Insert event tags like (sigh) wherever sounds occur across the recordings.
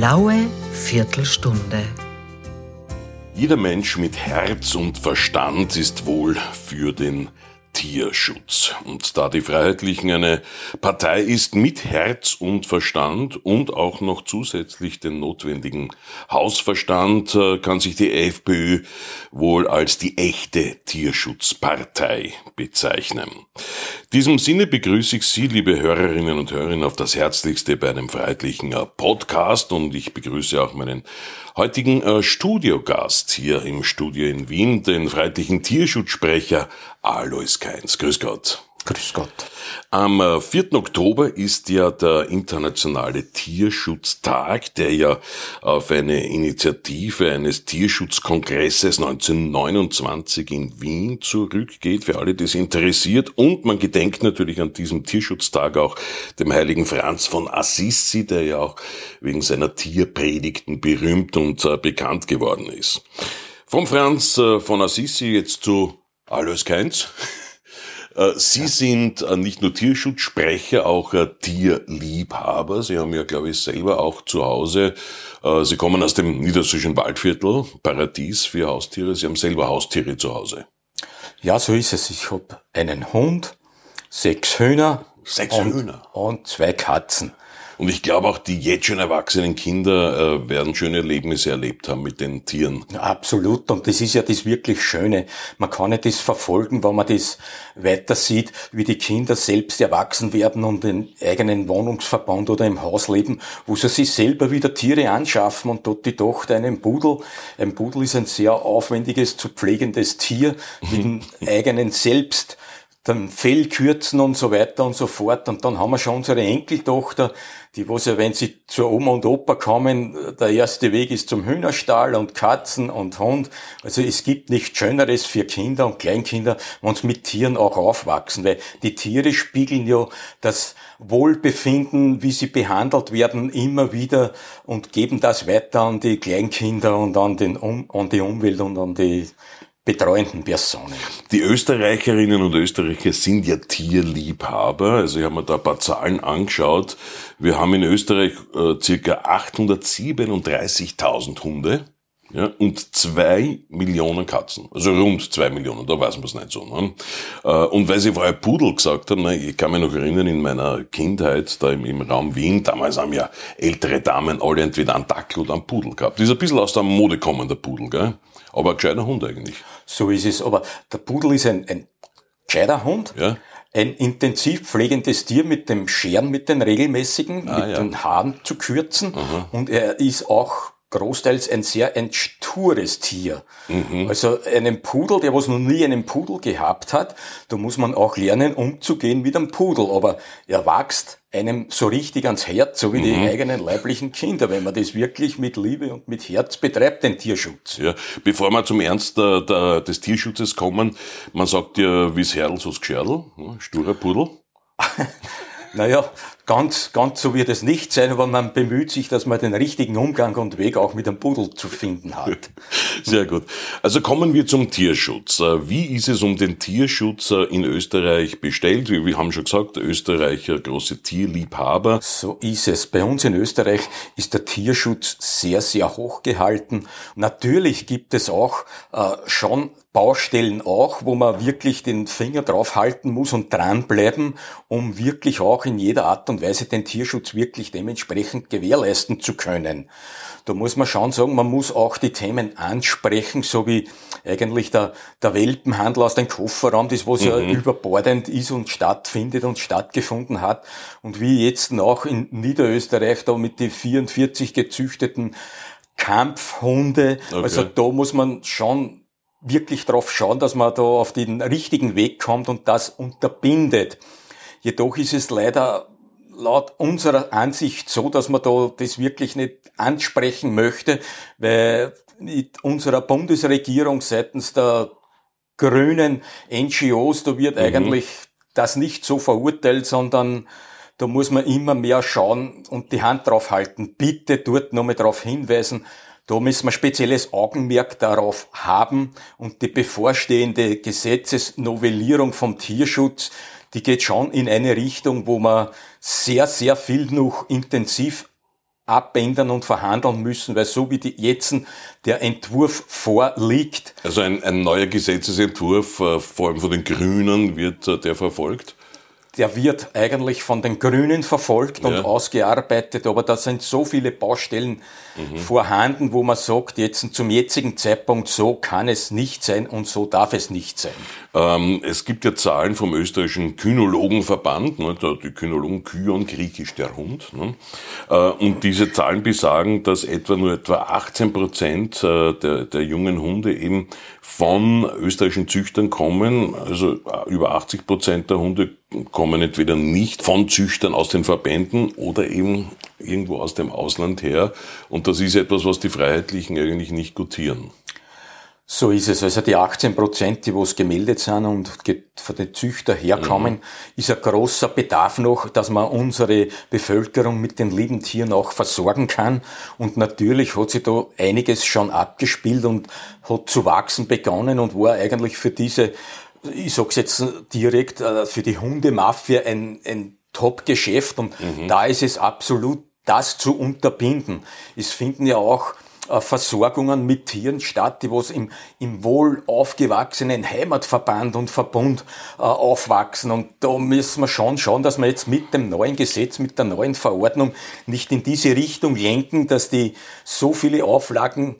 blaue Viertelstunde. Jeder Mensch mit Herz und Verstand ist wohl für den Tierschutz. Und da die Freiheitlichen eine Partei ist mit Herz und Verstand und auch noch zusätzlich den notwendigen Hausverstand, äh, kann sich die FPÖ wohl als die echte Tierschutzpartei bezeichnen. In diesem Sinne begrüße ich Sie, liebe Hörerinnen und Hörer, auf das Herzlichste bei einem freiheitlichen äh, Podcast und ich begrüße auch meinen heutigen äh, Studiogast hier im Studio in Wien, den freiheitlichen Tierschutzsprecher Alois Keins. Grüß Gott. Grüß Gott. Am 4. Äh, Oktober ist ja der internationale Tierschutztag, der ja auf eine Initiative eines Tierschutzkongresses 1929 in Wien zurückgeht, für alle, die es interessiert. Und man gedenkt natürlich an diesem Tierschutztag auch dem heiligen Franz von Assisi, der ja auch wegen seiner Tierpredigten berühmt und äh, bekannt geworden ist. Vom Franz äh, von Assisi jetzt zu Alois Keins. Äh, Sie sind äh, nicht nur Tierschutzsprecher, auch äh, Tierliebhaber. Sie haben ja, glaube ich, selber auch zu Hause, Sie kommen aus dem niedersächsischen Waldviertel, Paradies für Haustiere. Sie haben selber Haustiere zu Hause. Ja, so ist es. Ich habe einen Hund, sechs Hühner. Sechs und, Hühner. Und zwei Katzen. Und ich glaube auch, die jetzt schon erwachsenen Kinder äh, werden schöne Erlebnisse erlebt haben mit den Tieren. absolut. Und das ist ja das wirklich Schöne. Man kann nicht das verfolgen, wenn man das weiter sieht, wie die Kinder selbst erwachsen werden und den eigenen Wohnungsverband oder im Haus leben, wo sie sich selber wieder Tiere anschaffen und dort die Tochter einen Pudel. Ein Pudel ist ein sehr aufwendiges zu pflegendes Tier (laughs) mit dem eigenen Selbst dann Fell kürzen und so weiter und so fort. Und dann haben wir schon unsere Enkeltochter, die was ja, wenn sie zur Oma und Opa kommen, der erste Weg ist zum Hühnerstall und Katzen und Hund. Also es gibt nichts Schöneres für Kinder und Kleinkinder, wenn sie mit Tieren auch aufwachsen, weil die Tiere spiegeln ja das Wohlbefinden, wie sie behandelt werden, immer wieder und geben das weiter an die Kleinkinder und an, den, an die Umwelt und an die betreuenden Personen. Die Österreicherinnen und Österreicher sind ja Tierliebhaber. Also ich habe mir da ein paar Zahlen angeschaut. Wir haben in Österreich äh, circa 837.000 Hunde. Ja, und zwei Millionen Katzen. Also rund zwei Millionen, da weiß man es nicht so. Ne? Äh, und weil Sie vorher Pudel gesagt haben, ne, ich kann mich noch erinnern, in meiner Kindheit, da im, im Raum Wien, damals haben ja ältere Damen alle entweder einen Dackel oder einen Pudel gehabt. Das ist ein bisschen aus der Mode kommen, der Pudel, gell? Aber ein gescheiter Hund eigentlich. So ist es. Aber der Pudel ist ein, ein gescheiter Hund. Ja. Ein intensiv pflegendes Tier mit dem Scheren, mit den regelmäßigen, ah, mit ja. den Haaren zu kürzen. Aha. Und er ist auch großteils ein sehr ein stures Tier. Mhm. Also einen Pudel, der was noch nie einen Pudel gehabt hat, da muss man auch lernen, umzugehen mit einem Pudel. Aber er wächst einem so richtig ans Herz, so wie mhm. die eigenen leiblichen Kinder, wenn man das wirklich mit Liebe und mit Herz betreibt, den Tierschutz. Ja, bevor wir zum Ernst der, der, des Tierschutzes kommen, man sagt ja, wie's Herdl, so's Gscherdl, ne, sturer Pudel. (laughs) Naja, ganz, ganz so wird es nicht sein, aber man bemüht sich, dass man den richtigen Umgang und Weg auch mit einem Pudel zu finden hat. (laughs) Sehr gut. Also kommen wir zum Tierschutz. Äh, wie ist es um den Tierschutz äh, in Österreich bestellt? Wir haben schon gesagt, Österreicher große Tierliebhaber. So ist es. Bei uns in Österreich ist der Tierschutz sehr, sehr hoch gehalten. Natürlich gibt es auch äh, schon Baustellen auch, wo man wirklich den Finger drauf halten muss und dranbleiben, um wirklich auch in jeder Art und Weise den Tierschutz wirklich dementsprechend gewährleisten zu können. Da muss man schon sagen, man muss auch die Themen ansprechen, so wie eigentlich der, der Welpenhandel aus dem Kofferraum, das was mhm. ja überbordend ist und stattfindet und stattgefunden hat. Und wie jetzt auch in Niederösterreich da mit den 44 gezüchteten Kampfhunde. Okay. Also da muss man schon wirklich darauf schauen, dass man da auf den richtigen Weg kommt und das unterbindet. Jedoch ist es leider laut unserer Ansicht so, dass man da das wirklich nicht ansprechen möchte, weil mit unserer Bundesregierung seitens der grünen NGOs, da wird mhm. eigentlich das nicht so verurteilt, sondern da muss man immer mehr schauen und die Hand drauf halten. Bitte dort nochmal darauf hinweisen, da müssen wir spezielles Augenmerk darauf haben und die bevorstehende Gesetzesnovellierung vom Tierschutz, die geht schon in eine Richtung, wo man sehr, sehr viel noch intensiv abändern und verhandeln müssen, weil so wie die jetzt der Entwurf vorliegt. Also ein, ein neuer Gesetzesentwurf, äh, vor allem von den Grünen, wird äh, der verfolgt? Der wird eigentlich von den Grünen verfolgt und ja. ausgearbeitet, aber da sind so viele Baustellen mhm. vorhanden, wo man sagt, jetzt zum jetzigen Zeitpunkt so kann es nicht sein und so darf es nicht sein. Ähm, es gibt ja Zahlen vom österreichischen Kynologenverband, ne, die Kynologen Kyon, griechisch der Hund, ne, äh, und diese Zahlen besagen, dass etwa nur etwa 18 Prozent äh, der, der jungen Hunde eben von österreichischen Züchtern kommen, also äh, über 80 Prozent der Hunde kommen entweder nicht von Züchtern aus den Verbänden oder eben irgendwo aus dem Ausland her. Und das ist etwas, was die Freiheitlichen eigentlich nicht gutieren. So ist es. Also die 18 Prozent, die was gemeldet sind und von den Züchter herkommen, mhm. ist ein großer Bedarf noch, dass man unsere Bevölkerung mit den lieben Tieren auch versorgen kann. Und natürlich hat sich da einiges schon abgespielt und hat zu wachsen begonnen und war eigentlich für diese ich sag's jetzt direkt, äh, für die Hundemafia ein, ein Top-Geschäft und mhm. da ist es absolut das zu unterbinden. Es finden ja auch äh, Versorgungen mit Tieren statt, die was im, im wohl aufgewachsenen Heimatverband und Verbund äh, aufwachsen. Und da müssen wir schon schauen, dass wir jetzt mit dem neuen Gesetz, mit der neuen Verordnung nicht in diese Richtung lenken, dass die so viele Auflagen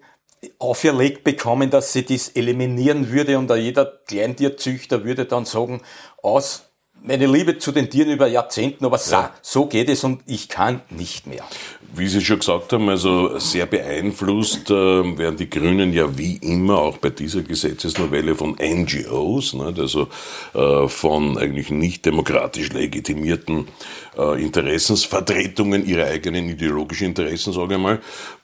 auferlegt bekommen, dass sie das eliminieren würde und jeder Kleintierzüchter würde dann sagen, aus meine Liebe zu den Tieren über Jahrzehnten, aber ja. so geht es und ich kann nicht mehr. Wie Sie schon gesagt haben, also sehr beeinflusst äh, werden die Grünen ja wie immer auch bei dieser Gesetzesnovelle von NGOs, ne, also äh, von eigentlich nicht demokratisch legitimierten äh, Interessensvertretungen ihrer eigenen ideologischen Interessen, sage ich mal.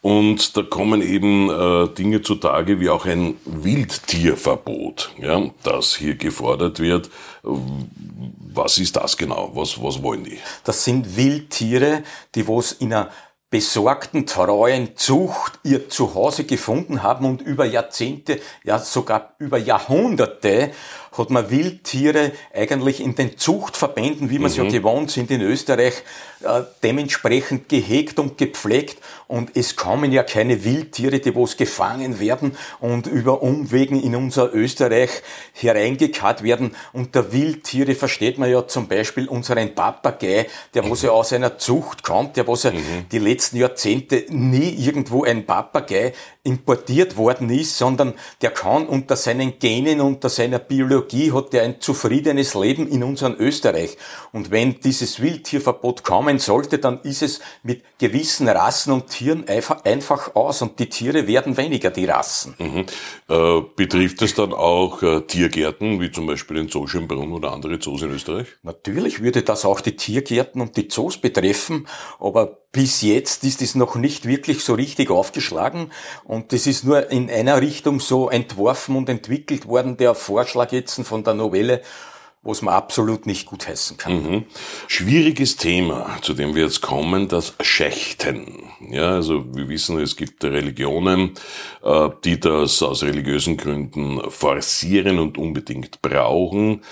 Und da kommen eben äh, Dinge zutage wie auch ein Wildtierverbot, ja, das hier gefordert wird. Was ist das genau? Was, was wollen die? Das sind Wildtiere, die was in einer besorgten, treuen Zucht ihr Zuhause gefunden haben und über Jahrzehnte, ja sogar über Jahrhunderte hat man Wildtiere eigentlich in den Zuchtverbänden, wie man es ja mhm. gewohnt sind in Österreich, äh, dementsprechend gehegt und gepflegt und es kommen ja keine Wildtiere, die was gefangen werden und über Umwegen in unser Österreich hereingekarrt werden. Unter Wildtiere versteht man ja zum Beispiel unseren Papagei, der was ja aus einer Zucht kommt, der was ja mhm. die letzten Jahrzehnte nie irgendwo ein Papagei importiert worden ist, sondern der kann unter seinen Genen, unter seiner Biologie hat er ein zufriedenes Leben in unserem Österreich. Und wenn dieses Wildtierverbot kommen sollte, dann ist es mit gewissen Rassen und Tieren einfach, einfach aus und die Tiere werden weniger, die Rassen. Mhm. Äh, betrifft es dann auch äh, Tiergärten, wie zum Beispiel in Zoo Schönbrunn oder andere Zoos in Österreich? Natürlich würde das auch die Tiergärten und die Zoos betreffen, aber bis jetzt ist es noch nicht wirklich so richtig aufgeschlagen und das ist nur in einer Richtung so entworfen und entwickelt worden, der Vorschlag jetzt von der Novelle, was man absolut nicht gutheißen kann. Mhm. Schwieriges Thema, zu dem wir jetzt kommen, das Schächten. Ja, also wir wissen, es gibt Religionen, äh, die das aus religiösen Gründen forcieren und unbedingt brauchen.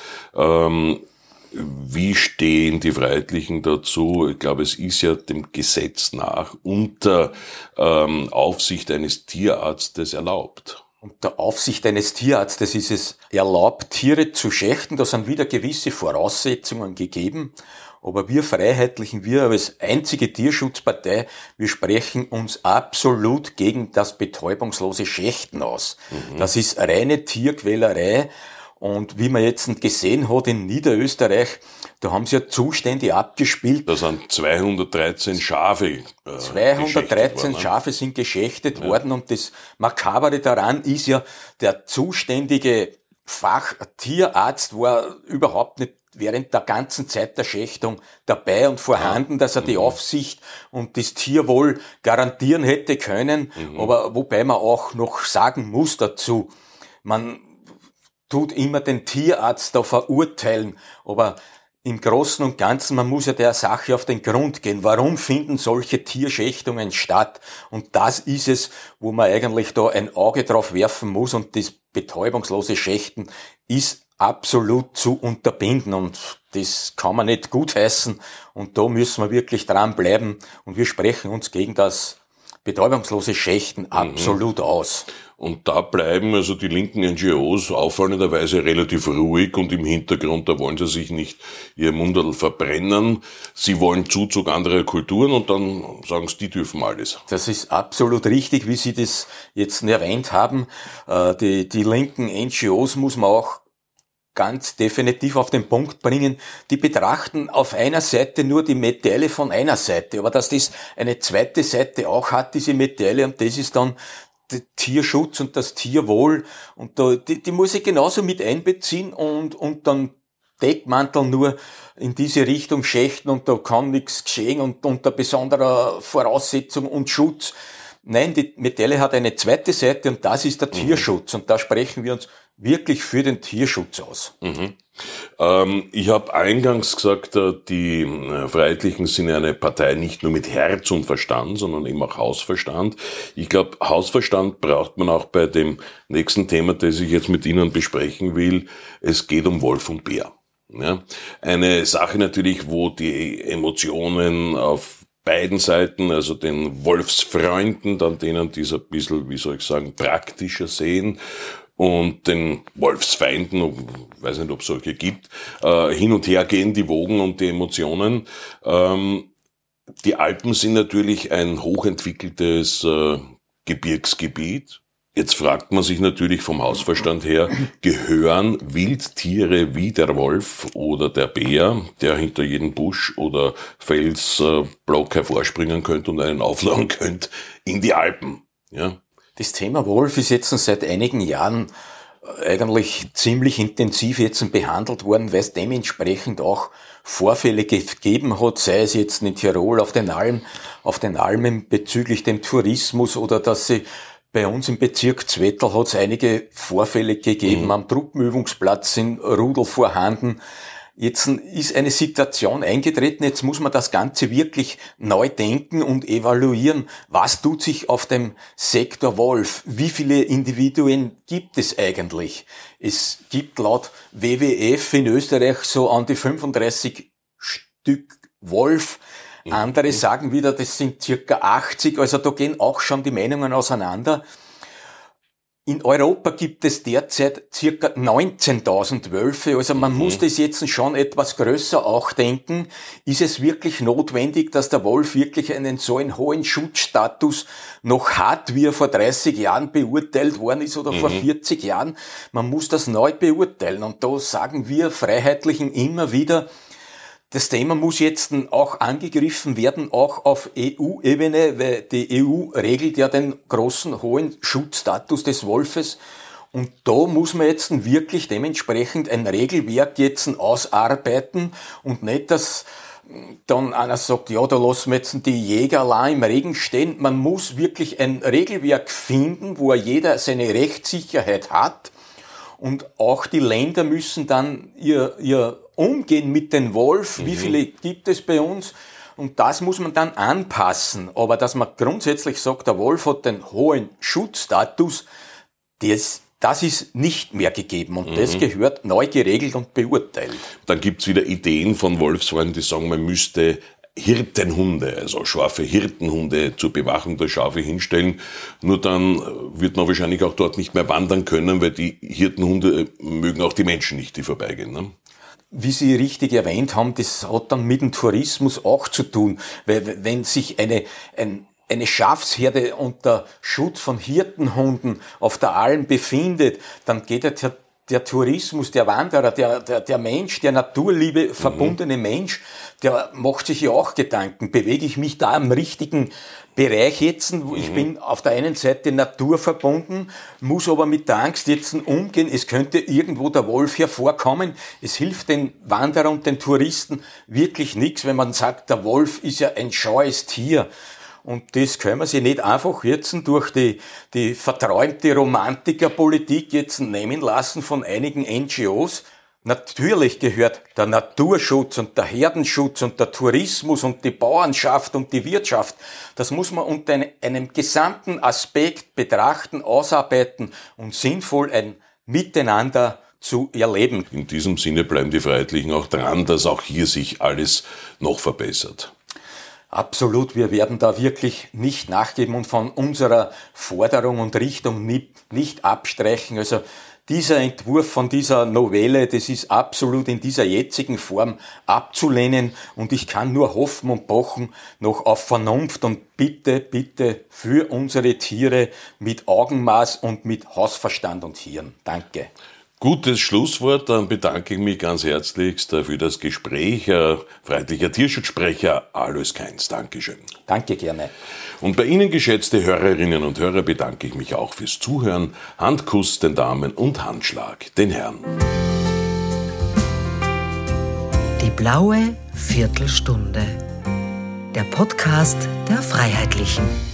Wie stehen die Freiheitlichen dazu? Ich glaube, es ist ja dem Gesetz nach unter ähm, Aufsicht eines Tierarztes erlaubt. Unter Aufsicht eines Tierarztes ist es erlaubt, Tiere zu schächten. Da sind wieder gewisse Voraussetzungen gegeben. Aber wir Freiheitlichen, wir als einzige Tierschutzpartei, wir sprechen uns absolut gegen das betäubungslose Schächten aus. Mhm. Das ist reine Tierquälerei und wie man jetzt gesehen hat in Niederösterreich, da haben sie ja Zustände abgespielt. Da sind 213 Schafe. Äh, 213 worden, Schafe sind geschächtet ja. worden und das Makabere daran ist ja, der zuständige Fachtierarzt war überhaupt nicht während der ganzen Zeit der Schächtung dabei und vorhanden, dass er die mhm. Aufsicht und das Tierwohl garantieren hätte können. Mhm. Aber wobei man auch noch sagen muss dazu, man tut immer den Tierarzt da verurteilen, aber im Großen und Ganzen, man muss ja der Sache auf den Grund gehen. Warum finden solche Tierschächtungen statt? Und das ist es, wo man eigentlich da ein Auge drauf werfen muss. Und das betäubungslose Schächten ist absolut zu unterbinden. Und das kann man nicht gutheißen. Und da müssen wir wirklich dranbleiben. Und wir sprechen uns gegen das betäubungslose Schächten mhm. absolut aus. Und da bleiben also die linken NGOs auffallenderweise relativ ruhig und im Hintergrund, da wollen sie sich nicht ihr Munderl verbrennen. Sie wollen Zuzug anderer Kulturen und dann sagen sie, die dürfen alles. Das ist absolut richtig, wie Sie das jetzt erwähnt haben. Äh, die, die linken NGOs muss man auch ganz definitiv auf den Punkt bringen, die betrachten auf einer Seite nur die Medaille von einer Seite, aber dass das eine zweite Seite auch hat, diese Medaille, und das ist dann der Tierschutz und das Tierwohl, und da, die, die muss ich genauso mit einbeziehen und, und dann Deckmantel nur in diese Richtung schächten und da kann nichts geschehen und unter besonderer Voraussetzung und Schutz. Nein, die Medaille hat eine zweite Seite und das ist der mhm. Tierschutz und da sprechen wir uns wirklich für den Tierschutz aus. Mhm. Ähm, ich habe eingangs gesagt, äh, die äh, Freiheitlichen sind eine Partei nicht nur mit Herz und Verstand, sondern eben auch Hausverstand. Ich glaube, Hausverstand braucht man auch bei dem nächsten Thema, das ich jetzt mit Ihnen besprechen will. Es geht um Wolf und Bär. Ja? Eine Sache natürlich, wo die Emotionen auf beiden Seiten, also den Wolfsfreunden, dann denen, die es ein bisschen, wie soll ich sagen, praktischer sehen und den Wolfsfeinden, weiß nicht, ob es solche gibt, äh, hin und her gehen die Wogen und die Emotionen. Ähm, die Alpen sind natürlich ein hochentwickeltes äh, Gebirgsgebiet. Jetzt fragt man sich natürlich vom Hausverstand her, gehören Wildtiere wie der Wolf oder der Bär, der hinter jedem Busch oder Felsblock hervorspringen könnte und einen auflauen (laughs) könnte, in die Alpen? Ja? Das Thema Wolf ist jetzt seit einigen Jahren äh, eigentlich ziemlich intensiv jetzt behandelt worden, weil es dementsprechend auch Vorfälle gegeben hat, sei es jetzt in Tirol auf den Almen, auf den Almen bezüglich dem Tourismus oder dass sie bei uns im Bezirk Zwettel hat es einige Vorfälle gegeben. Mhm. Am Truppenübungsplatz sind Rudel vorhanden. Jetzt ist eine Situation eingetreten, jetzt muss man das Ganze wirklich neu denken und evaluieren. Was tut sich auf dem Sektor Wolf? Wie viele Individuen gibt es eigentlich? Es gibt laut WWF in Österreich so an die 35 Stück Wolf. Andere sagen wieder, das sind circa 80, also da gehen auch schon die Meinungen auseinander. In Europa gibt es derzeit circa 19.000 Wölfe, also man mhm. muss das jetzt schon etwas größer auch denken. Ist es wirklich notwendig, dass der Wolf wirklich einen so einen hohen Schutzstatus noch hat, wie er vor 30 Jahren beurteilt worden ist oder mhm. vor 40 Jahren? Man muss das neu beurteilen und da sagen wir Freiheitlichen immer wieder, das Thema muss jetzt auch angegriffen werden, auch auf EU-Ebene, weil die EU regelt ja den großen, hohen Schutzstatus des Wolfes. Und da muss man jetzt wirklich dementsprechend ein Regelwerk jetzt ausarbeiten und nicht, dass dann einer sagt, ja, da lassen wir jetzt die Jäger allein im Regen stehen. Man muss wirklich ein Regelwerk finden, wo jeder seine Rechtssicherheit hat. Und auch die Länder müssen dann ihr, ihr umgehen mit den Wolf, mhm. wie viele gibt es bei uns? Und das muss man dann anpassen. Aber dass man grundsätzlich sagt, der Wolf hat den hohen Schutzstatus, das, das ist nicht mehr gegeben. Und mhm. das gehört neu geregelt und beurteilt. Dann gibt's wieder Ideen von Wolfsfreunden, die sagen, man müsste Hirtenhunde, also scharfe Hirtenhunde zur Bewachung der Schafe hinstellen. Nur dann wird man wahrscheinlich auch dort nicht mehr wandern können, weil die Hirtenhunde mögen auch die Menschen nicht, die vorbeigehen. Ne? Wie Sie richtig erwähnt haben, das hat dann mit dem Tourismus auch zu tun, weil wenn sich eine, ein, eine Schafsherde unter Schutz von Hirtenhunden auf der Alm befindet, dann geht der, der Tourismus, der Wanderer, der, der, der Mensch, der Naturliebe mhm. verbundene Mensch, der macht sich ja auch Gedanken, bewege ich mich da im richtigen Bereich jetzt, wo ich mhm. bin auf der einen Seite naturverbunden, muss aber mit der Angst jetzt umgehen, es könnte irgendwo der Wolf hervorkommen. Es hilft den Wanderern und den Touristen wirklich nichts, wenn man sagt, der Wolf ist ja ein scheues Tier. Und das können wir sich nicht einfach jetzt durch die, die verträumte Romantikerpolitik jetzt nehmen lassen von einigen NGOs, Natürlich gehört der Naturschutz und der Herdenschutz und der Tourismus und die Bauernschaft und die Wirtschaft, das muss man unter einem gesamten Aspekt betrachten, ausarbeiten und sinnvoll ein Miteinander zu erleben. In diesem Sinne bleiben die Freiheitlichen auch dran, dass auch hier sich alles noch verbessert. Absolut, wir werden da wirklich nicht nachgeben und von unserer Forderung und Richtung nicht, abstreichen. Also dieser Entwurf von dieser Novelle, das ist absolut in dieser jetzigen Form abzulehnen und ich kann nur hoffen und pochen noch auf Vernunft und bitte, bitte für unsere Tiere mit Augenmaß und mit Hausverstand und Hirn. Danke. Gutes Schlusswort, dann bedanke ich mich ganz herzlichst für das Gespräch. Freundlicher Tierschutzsprecher Alois Keins. Dankeschön. Danke gerne. Und bei Ihnen, geschätzte Hörerinnen und Hörer, bedanke ich mich auch fürs Zuhören. Handkuss den Damen und Handschlag den Herren. Die blaue Viertelstunde. Der Podcast der Freiheitlichen.